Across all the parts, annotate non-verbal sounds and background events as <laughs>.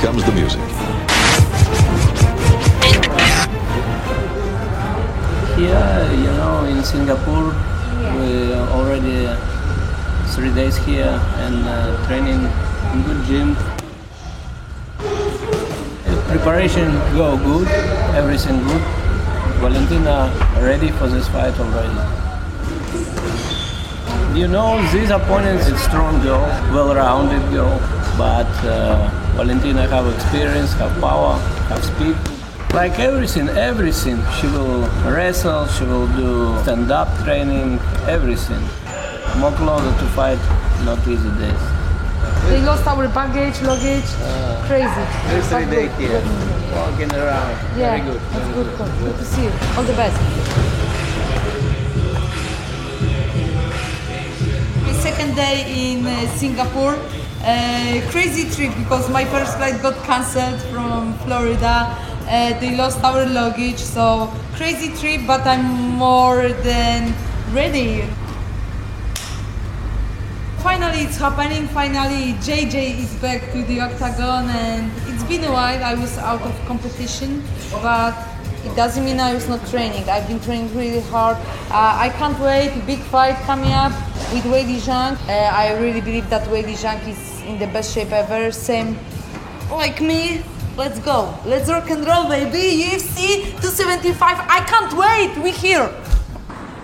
comes the music. Here, you know, in Singapore, we already three days here and uh, training in good gym. Preparation go good, everything good. Valentina ready for this fight already. You know, this opponent is strong girl, well-rounded girl, but uh, Valentina have experience, have power, have speed. Like everything, everything. She will wrestle, she will do stand-up training, everything. More closer to fight, not easy days. They lost our baggage, luggage, crazy. Just But three days good, here, good. walking around. Yeah, Very good. that's good, good. Good to see you. All the best. My second day in uh, Singapore. Crazy trip because my first flight got cancelled from Florida. Uh, they lost our luggage, so crazy trip. But I'm more than ready. Finally, it's happening. Finally, JJ is back to the octagon, and it's been a while. I was out of competition, but it doesn't mean I was not training. I've been training really hard. Uh, I can't wait. Big fight coming up with Weili Zhang. Uh, I really believe that Weili Zhang is in the best shape ever. Same like me. Let's go. Let's rock and roll, baby. UFC 275. I can't wait. We here.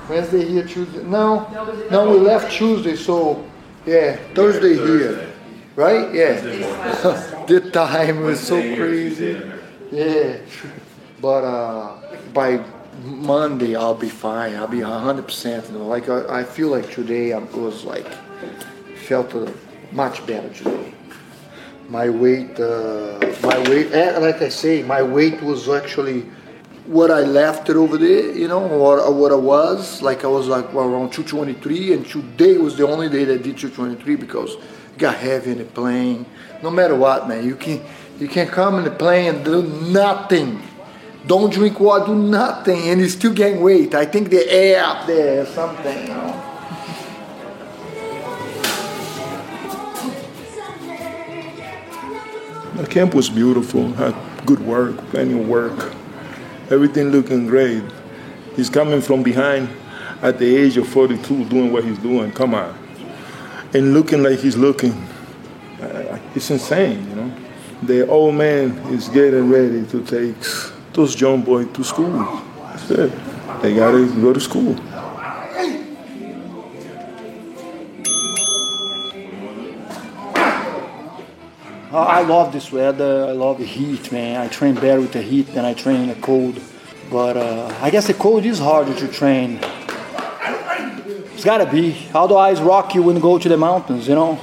Wednesday here, Tuesday. No, no, we left Tuesday, so yeah, Thursday here, right? Yeah. <laughs> the time was so crazy. Yeah, but uh, by Monday I'll be fine. I'll be hundred percent. You know, like I, I feel like today I was like felt uh, much better today. My weight, uh, my weight, like I say, my weight was actually what I left it over there, you know, what, what I was. Like I was like well, around 223, and today was the only day that I did 223 because it got heavy in the plane. No matter what, man, you can you can come in the plane and do nothing. Don't drink water, do nothing, and you still gain weight. I think the air up there something, you know. The camp was beautiful, had good work, plenty of work, everything looking great. He's coming from behind at the age of 42 doing what he's doing, come on. And looking like he's looking. Uh, it's insane, you know. The old man is getting ready to take those young boys to school. That's it. They gotta go to school. Uh, I love this weather. I love the heat, man. I train better with the heat than I train in the cold. But uh, I guess the cold is harder to train. It's gotta be. Otherwise, Rocky wouldn't go to the mountains, you know.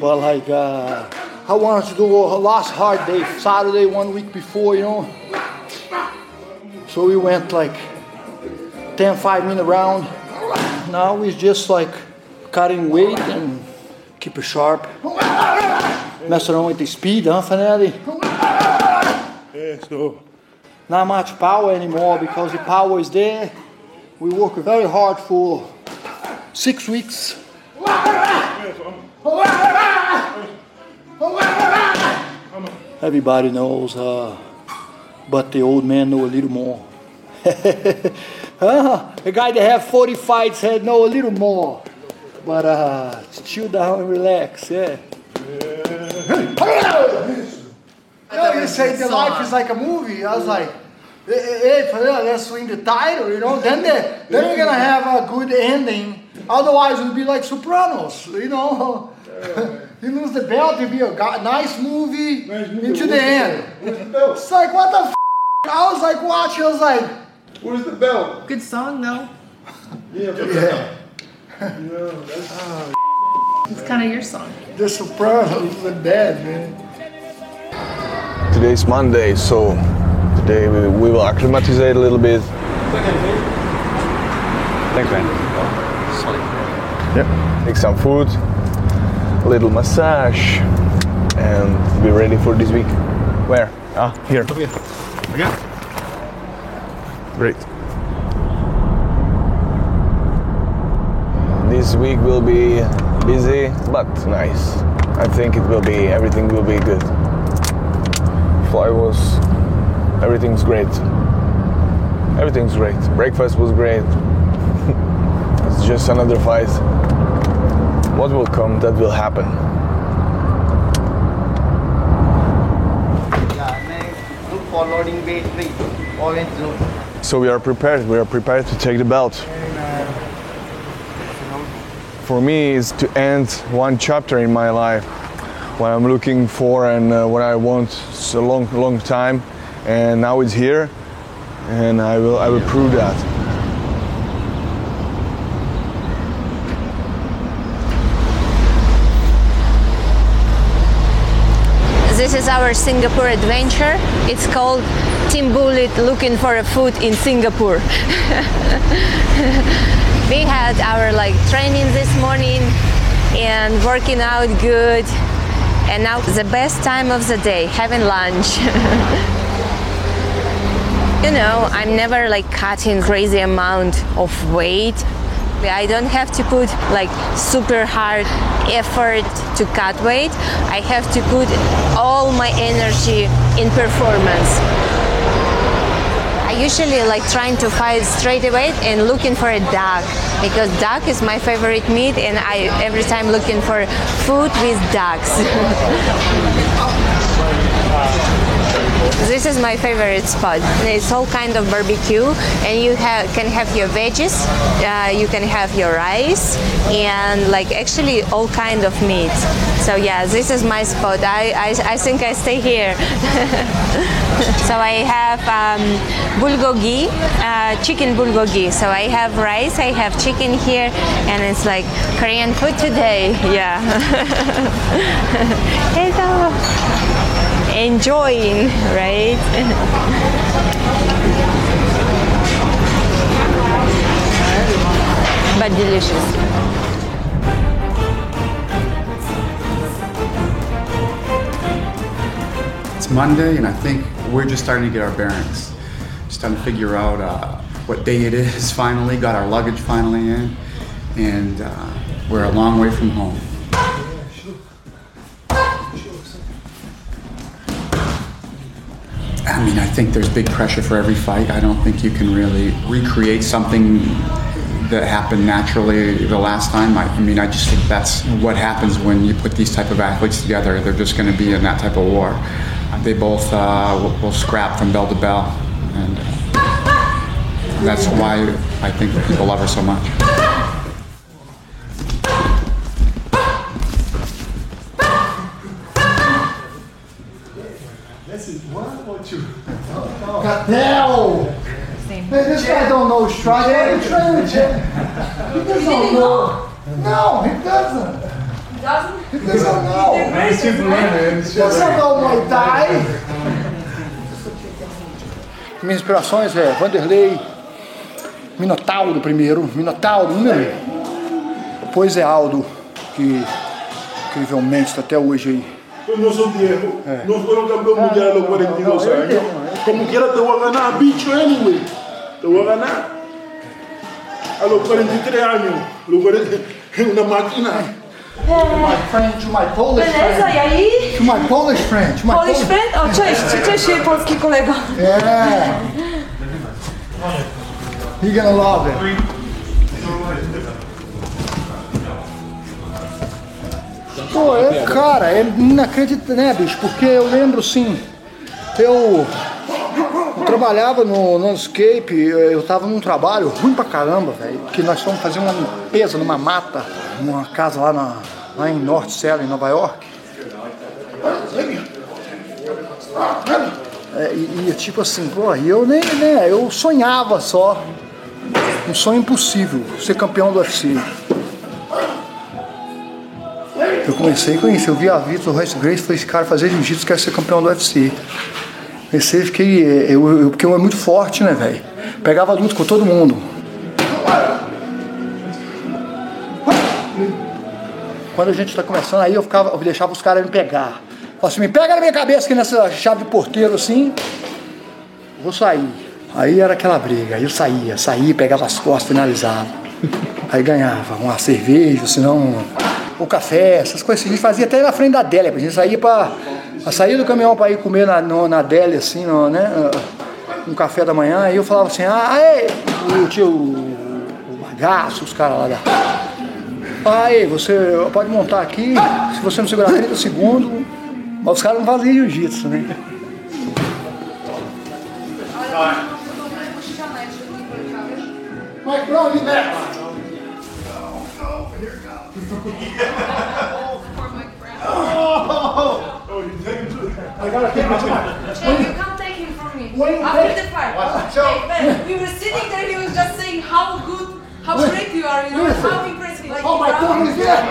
But like, uh, I wanted to do a last hard day, Saturday, one week before, you know. So we went like 10, 5 minute round. Now it's just like cutting weight and keep it sharp. Mess around with the speed, huh, Fanelli? Yeah, so Not much power anymore because the power is there. We work very hard for six weeks. Everybody knows, uh, but the old man know a little more. <laughs> huh? The guy that have 40 fights had know a little more. But uh, chill down and relax, yeah. No, you say the life is like a movie. I was like, hey, let's win the title, you know. Then they, then we're gonna have a good ending. Otherwise, it'll be like Sopranos, you know. <laughs> you lose the belt, it'll be a go- nice movie into the end. It's like what the. F-? I was like watching. I was like, where's the belt? Good song, though. Yeah, but yeah, <laughs> no, that's oh, <laughs> It's kind of your song. the Sopranos were dead, man. Today's Monday, so today we, we will acclimatize a little bit. Thanks, man. yep Take some food, a little massage, and be ready for this week. Where? Ah, here. Okay. Great. This week will be busy but nice. I think it will be everything will be good. Fly was everything's great. Everything's great. Breakfast was great. <laughs> it's just another fight. What will come, that will happen. Look for loading weight free. Orange zone. So we are prepared. We are prepared to take the belt. For me, is to end one chapter in my life, what I'm looking for and uh, what I want a long, long time, and now it's here, and I will, I will prove that. Our Singapore adventure. It's called Team Bullet Looking for a Food in Singapore. <laughs> we had our like training this morning and working out good. And now the best time of the day, having lunch. <laughs> you know, I'm never like cutting crazy amount of weight. I don't have to put like super hard effort to cut weight. I have to put all my energy in performance. I usually like trying to fight straight away and looking for a duck because duck is my favorite meat and I every time looking for food with ducks. <laughs> This is my favorite spot. It's all kind of barbecue, and you can have your veggies, uh, you can have your rice, and like actually all kind of meat. So yeah, this is my spot. I, I, I think I stay here. <laughs> so I have um, bulgogi, uh, chicken bulgogi. So I have rice, I have chicken here, and it's like Korean food today. <laughs> Yeah. <laughs> Hello enjoying, right? <laughs> but delicious. It's Monday, and I think we're just starting to get our bearings. Just trying to figure out uh, what day it is <laughs> finally, got our luggage finally in, and uh, we're a long way from home. I mean, I think there's big pressure for every fight. I don't think you can really recreate something that happened naturally the last time. I, I mean, I just think that's what happens when you put these type of athletes together. They're just going to be in that type of war. They both uh, will, will scrap from bell to bell, and that's why I think people love her so much. Catel! Man, this guy don't know strike. He doesn't know. No, he doesn't. Doesn't? He doesn't know. He doesn't know Muay Thai. Minhas inspirações é Vanderlei, Minotauro primeiro, Minotauro número um. Depois é Aldo, que incrivelmente está até hoje aí. Pues no son viejos. No fueron campeón mundial a los 42 When we get up to Wangana, beat you anyway. To Wangana. I look 43 23 anos. Look for na máquina. My friend, to my Polish friend. Beleza, e aí? To my Polish friend. To my Polish, Polish friend? Oh, o, cześć, cześć polski kolego. Yeah. You're gonna love it. Pô, é, cara, é inacreditável, né, bicho? Porque eu lembro, sim, eu trabalhava no Landscape, eu tava num trabalho ruim pra caramba, velho, que nós fomos fazer uma limpeza numa mata, numa casa lá, na, lá em North Cell, em Nova York. É, e, e, tipo assim, pô, eu nem, né, eu sonhava só, um sonho impossível, ser campeão do UFC. Eu comecei com isso, eu vi a Vitor Royce Grace, falei, esse cara fazer jiu-jitsu quer ser campeão do UFC. Fiquei, eu, eu, porque eu é muito forte, né, velho? Pegava luta com todo mundo. Quando a gente tá começando, aí eu ficava, eu deixava os caras me pegar. Falava assim, me pega na minha cabeça aqui nessa chave de porteiro assim, vou sair. Aí era aquela briga, aí eu saía, saía, pegava as costas, finalizava. Aí ganhava uma cerveja, senão o café, essas coisas assim. A gente fazia até na frente da Deli, a gente saía para saía do caminhão para ir comer na, no, na Deli, assim, no, né? Um café da manhã, aí eu falava assim, ah, é, o tio, o bagaço, os caras lá da. Aí, você pode montar aqui, se você não segurar 30 segundos, mas os caras não faziam jiu-jitsu, né? Mike Brown, liberta! I gotta take it tonight. Jay, you can't take him from me. When After the fight. Ben, we were sitting there, he was just saying how good, how great you are, you know, Listen. how impressive. Like, Oh my. God, he's there!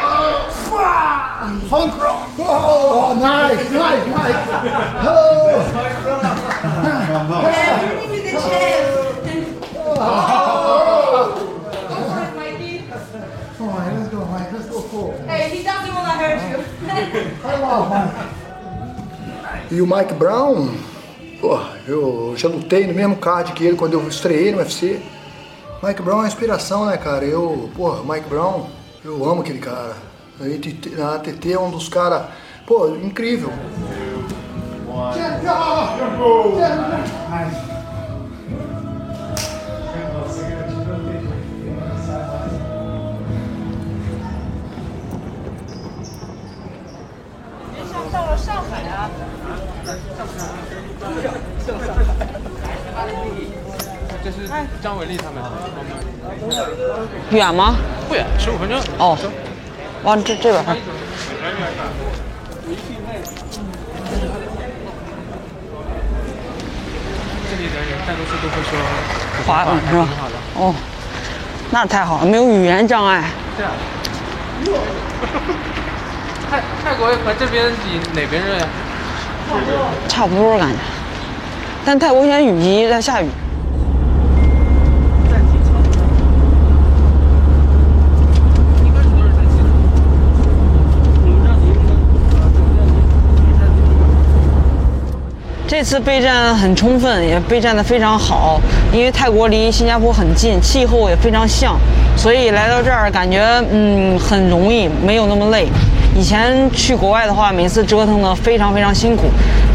Funk rock! Oh, nice, nice, nice! Oh, Yeah, him with the chest. Oh. Go for it, Mikey. come on, let's go, Mike, let's go full. Hey, he doesn't want to hurt you. E o Mike Brown, pô, eu já lutei no mesmo card que ele quando eu estreiei no UFC. Mike Brown é uma inspiração, né, cara? Eu, pô, Mike Brown, eu amo aquele cara. A ATT é um dos caras, pô, incrível. 远吗？不远，十五分钟。哦，往这这边儿。这里的人大多数都会说华语是吧？哦，那太好了，没有语言障碍。对啊。泰泰国和这边比哪边热呀？差不多感觉，但泰国现在雨季在下雨。这次备战很充分，也备战的非常好。因为泰国离新加坡很近，气候也非常像，所以来到这儿感觉嗯很容易，没有那么累。以前去国外的话，每次折腾的非常非常辛苦，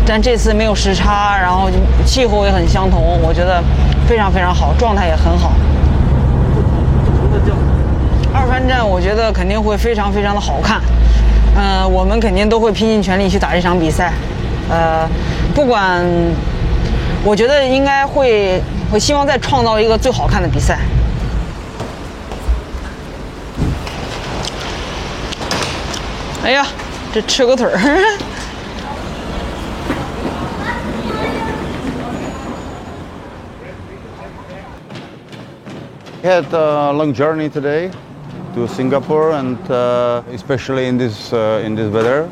但这次没有时差，然后气候也很相同，我觉得非常非常好，状态也很好。二番战我觉得肯定会非常非常的好看，呃，我们肯定都会拼尽全力去打这场比赛，呃，不管，我觉得应该会，我希望再创造一个最好看的比赛。哎呀，这吃个腿儿。We had a long journey today to Singapore, and uh, especially in this uh, in this weather.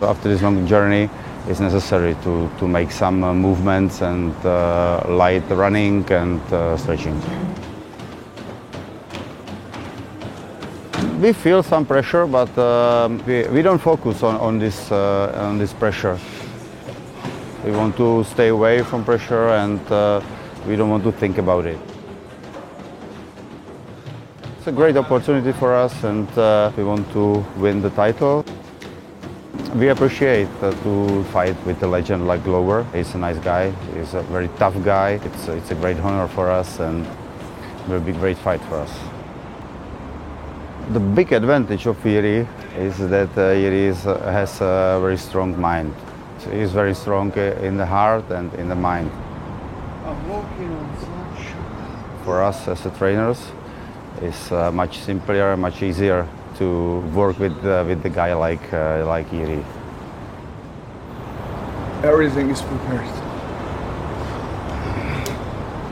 After this long journey, it's necessary to, to make some uh, movements and uh, light running and uh, stretching. We feel some pressure, but um we, we don't focus on, on this uh, on this pressure. We want to stay away from pressure, and uh, we don't want to think about it. It's a great opportunity for us and uh, we want to win the title. We appreciate uh, to fight with a legend like Glover. He's a nice guy, he's a very tough guy. It's, a- it's a great honor for us and it will be a great fight for us. The big advantage of Yuri is that uh, is, uh, has a very strong mind. He's very strong uh, in the heart and in the mind. For us as trainers, it's uh, much simpler, much easier to work with uh, with the guy like uh, like Yuri. Everything is prepared.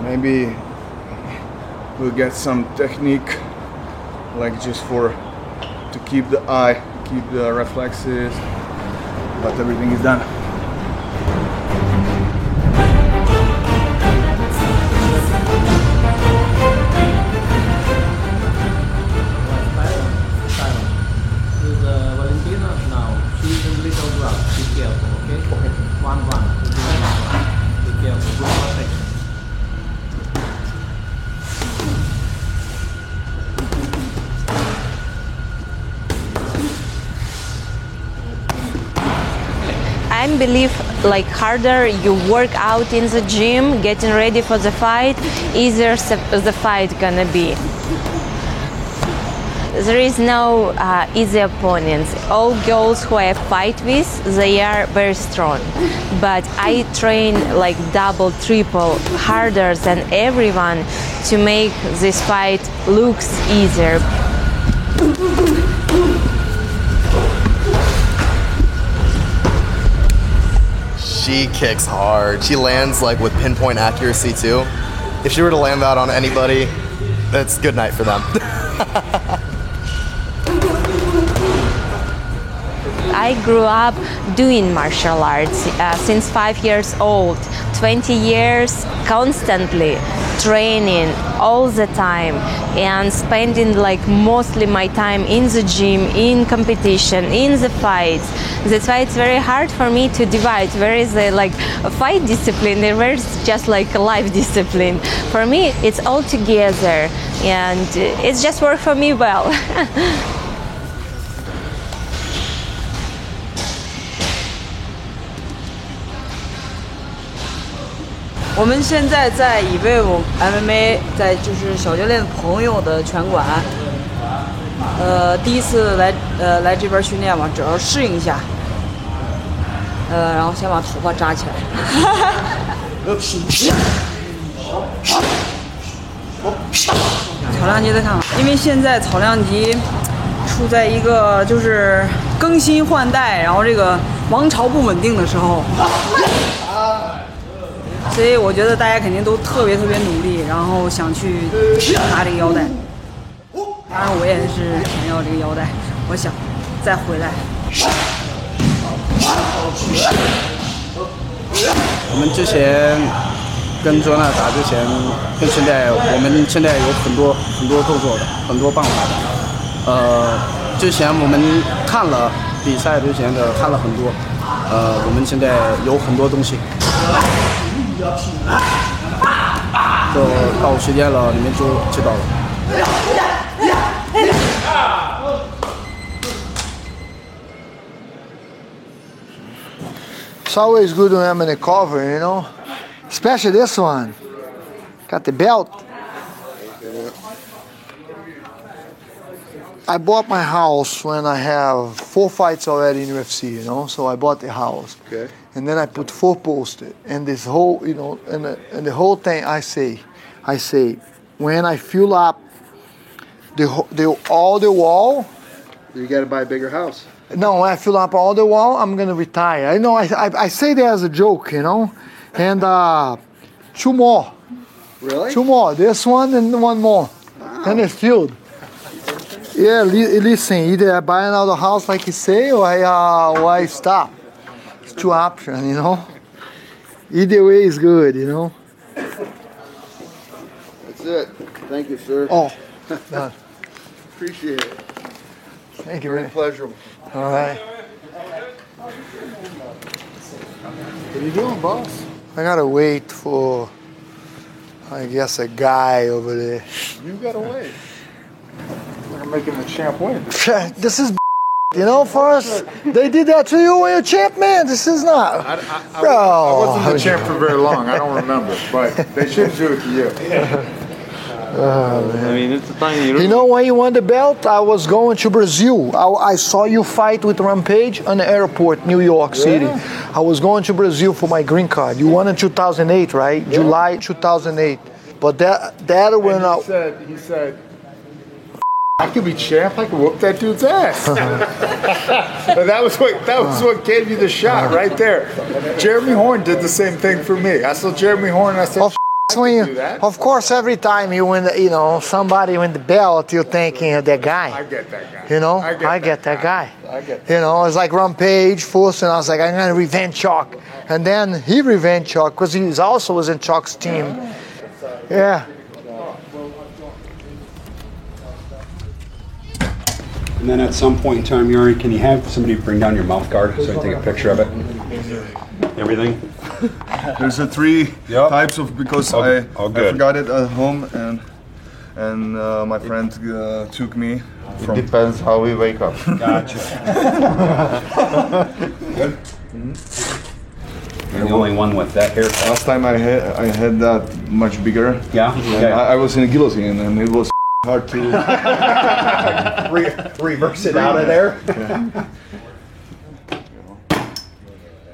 Maybe we'll get some technique, like just for to keep the eye, keep the reflexes, but everything is done. Like harder you work out in the gym, getting ready for the fight, easier the fight gonna be. There is no uh, easy opponents. All girls who I fight with, they are very strong. But I train like double, triple, harder than everyone to make this fight looks easier. She kicks hard. She lands like with pinpoint accuracy too. If she were to land that on anybody, that's good night for them. <laughs> I grew up doing martial arts uh, since five years old, 20 years constantly training all the time and spending like mostly my time in the gym, in competition, in the fights. That's why it's very hard for me to divide where is the like fight discipline and where is just like a life discipline. For me, it's all together and it's just worked for me well. <laughs> 我们现在在 Evive MMA，在就是小教练朋友的拳馆，呃，第一次来呃来这边训练嘛，主要适应一下，呃，然后先把头发扎起来。草量级再看看，因为现在草量级处在一个就是更新换代，然后这个王朝不稳定的时候。所以我觉得大家肯定都特别特别努力，然后想去拿这个腰带。当然，我也是想要这个腰带，我想再回来。我们之前跟卓娜打之前，跟现在我们现在有很多很多动作的，很多办法的。呃，之前我们看了比赛之前的看了很多，呃，我们现在有很多东西。就到时间了，你们就知道了。It's always good when I'm in a cover, you know? Especially this one. Got the belt. I bought my house when I have four fights already in UFC, you know? So I bought the house. Okay. And then I put four posters. And this whole, you know, and the, and the whole thing I say, I say, when I fill up the, the all the wall, You got to buy a bigger house. no, when I fill up all the wall, I'm gonna retire. I know I, I, I say that as a joke, you know, and uh, two more. Really? Two more. This one and one more. And it's filled. Yeah, li- listen. Either I buy another house like you say, or I uh, or I stop. Two options, you know. Either way is good, you know. That's it. Thank you, sir. Oh, done. <laughs> Appreciate it. Thank you, Very man. pleasurable. All right. What are you doing, boss? I gotta wait for, I guess, a guy over there. You got to wait. They're making the champ win. <laughs> this is you know for us they did that to you when you're champ man. This is not. I, I, bro I wasn't the champ for very long. I don't remember, but they should do it to you. Oh, man. I mean, it's a tiny room. you know when you won the belt? I was going to brazil. I, I saw you fight with rampage on the airport new york city. I was going to brazil for my green card. You won in 2008 right? July 2008 but that that when And I, said, he said, I could be champ. I could whoop that dude's ass. <laughs> But that was what that was what gave you the shot right there. Jeremy Horn did the same thing for me. I saw Jeremy Horn. and I said, when you, of course, every time you win, you know, somebody win the belt, you're thinking of that guy. I get that guy. You know, I get that that guy. I get You know, it's like Rampage, and I was like, I'm gonna revenge Chuck, and then he revenge Chuck because he was also was in Chuck's team. Yeah. And then at some point in time, Yuri, can you have somebody bring down your mouth guard so I can take a picture of it? Everything? There's a three types of because All- I, all I forgot it at home and and uh, my friend uh, took me. From depends how we wake up. <laughs> Gotcha. Good. You're the only one with that haircut. Last time I had I had that much bigger. Yeah? Okay. I, I was in a guillotine and it was hard to <laughs> Re- reverse it out of there? Yeah.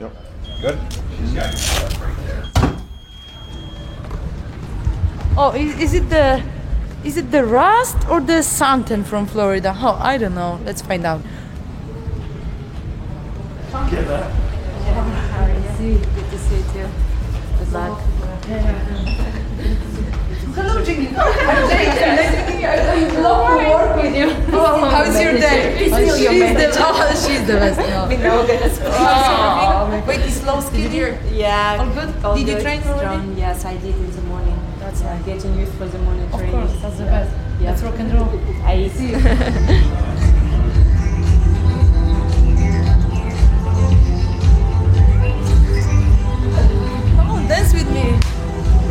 Yep. Good. Oh, is, is it the is it the rust or the suntan from Florida? Oh, I don't know. Let's find out. Good to see you. Good luck. Hello, Jiggy. I'm Jane. Nice meeting you. I love to work with you. How's your day? Feel your she's the oh, she's the best. Yeah. Know this. Oh, <laughs> wait, is slow skin here? Yeah. All good? all Did you train already? strong. Yes, I did in the morning. That's uh, getting used for the morning Of training. course, that's the best. Yeah. Let's rock and roll. <laughs> I See you. <laughs> Come on, dance with me.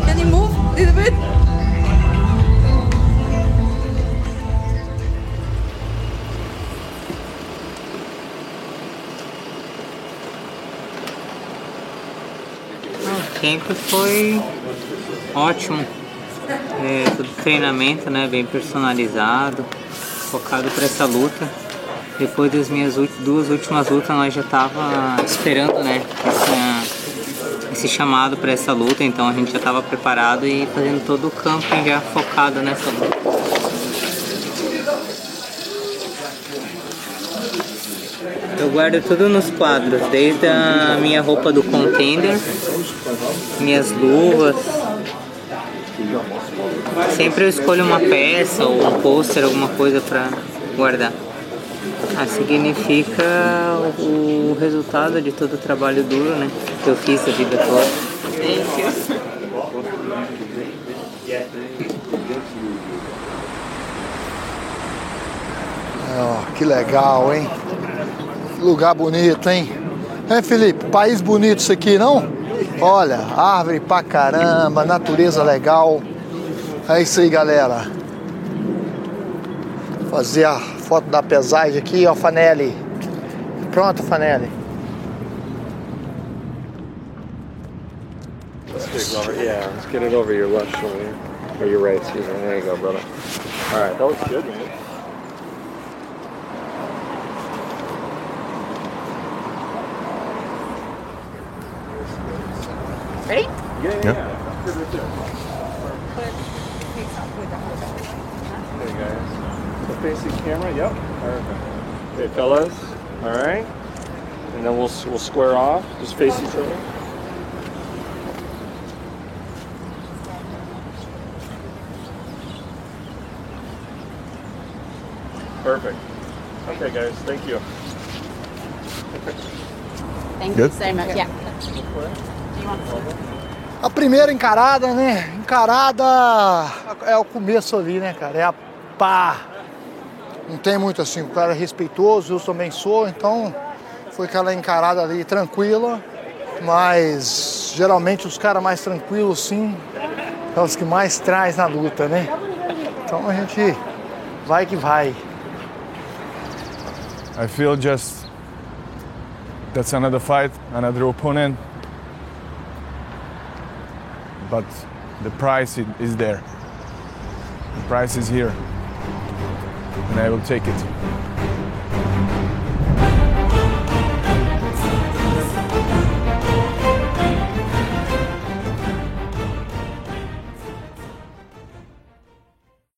Can you move a little bit? Tempo foi ótimo. É, tudo treinamento, né? Bem personalizado, focado para essa luta. Depois das minhas duas últimas lutas, nós já tava esperando, né? Essa, esse chamado para essa luta, então a gente já estava preparado e fazendo todo o camping já focado nessa luta. Eu guardo tudo nos quadros, desde a minha roupa do contender, minhas luvas. Sempre eu escolho uma peça ou um pôster, alguma coisa pra guardar. Ah, significa o resultado de todo o trabalho duro, né? Que eu fiz a vida toda. Ó, que legal, hein? Lugar bonito, hein? É, Felipe, país bonito isso aqui, não? Olha, árvore pra caramba, natureza legal. É isso aí, galera. Fazer a foto da pesagem aqui, ó, Fanelli. Pronto, Fanelli. Let's get over, yeah, let's get it over your left shoulder. Or your right, excuse me. There you go, brother. All right, that looks good, man. Yeah, yeah, yeah. There. There you guys. So face the camera, yep. Perfect. Okay, fellas. All right. And then we'll we'll square off. Just face each other. Perfect. Okay, guys. Thank you. Thank Good. you so much. Yeah. A primeira encarada, né? Encarada é o começo ali, né, cara? É a pá. Não tem muito assim, o cara é respeitoso, eu também sou, então foi aquela encarada ali tranquila, mas geralmente os caras mais tranquilos, sim, são os que mais traz na luta, né? Então a gente vai que vai. I feel just that's another fight, another opponent. But the price is there. The price is here. And I will take it.